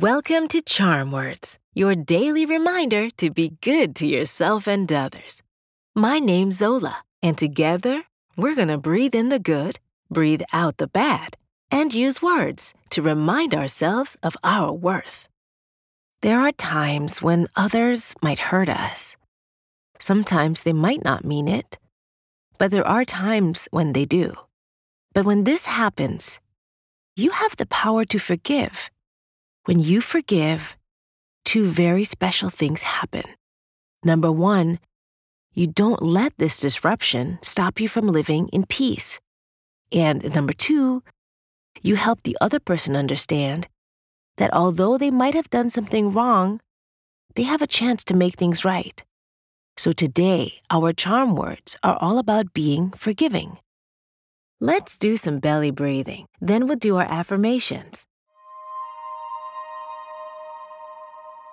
Welcome to Charm Words, your daily reminder to be good to yourself and others. My name's Zola, and together we're going to breathe in the good, breathe out the bad, and use words to remind ourselves of our worth. There are times when others might hurt us. Sometimes they might not mean it, but there are times when they do. But when this happens, you have the power to forgive. When you forgive, two very special things happen. Number one, you don't let this disruption stop you from living in peace. And number two, you help the other person understand that although they might have done something wrong, they have a chance to make things right. So today, our charm words are all about being forgiving. Let's do some belly breathing, then we'll do our affirmations.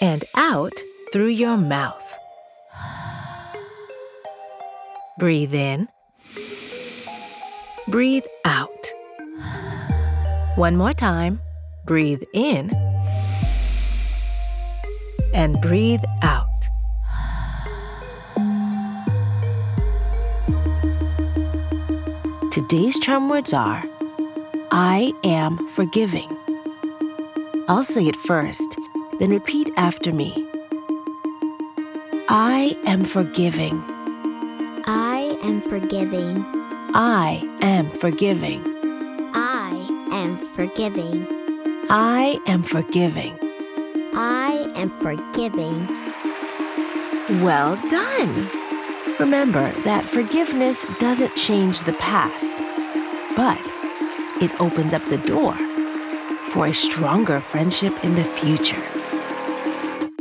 and out through your mouth. Breathe in. Breathe out. One more time. Breathe in. And breathe out. Today's charm words are I am forgiving. I'll say it first then repeat after me. I am forgiving. I am forgiving. I am forgiving. I am forgiving. I am forgiving. I am forgiving. Well done! Remember that forgiveness doesn't change the past, but it opens up the door for a stronger friendship in the future.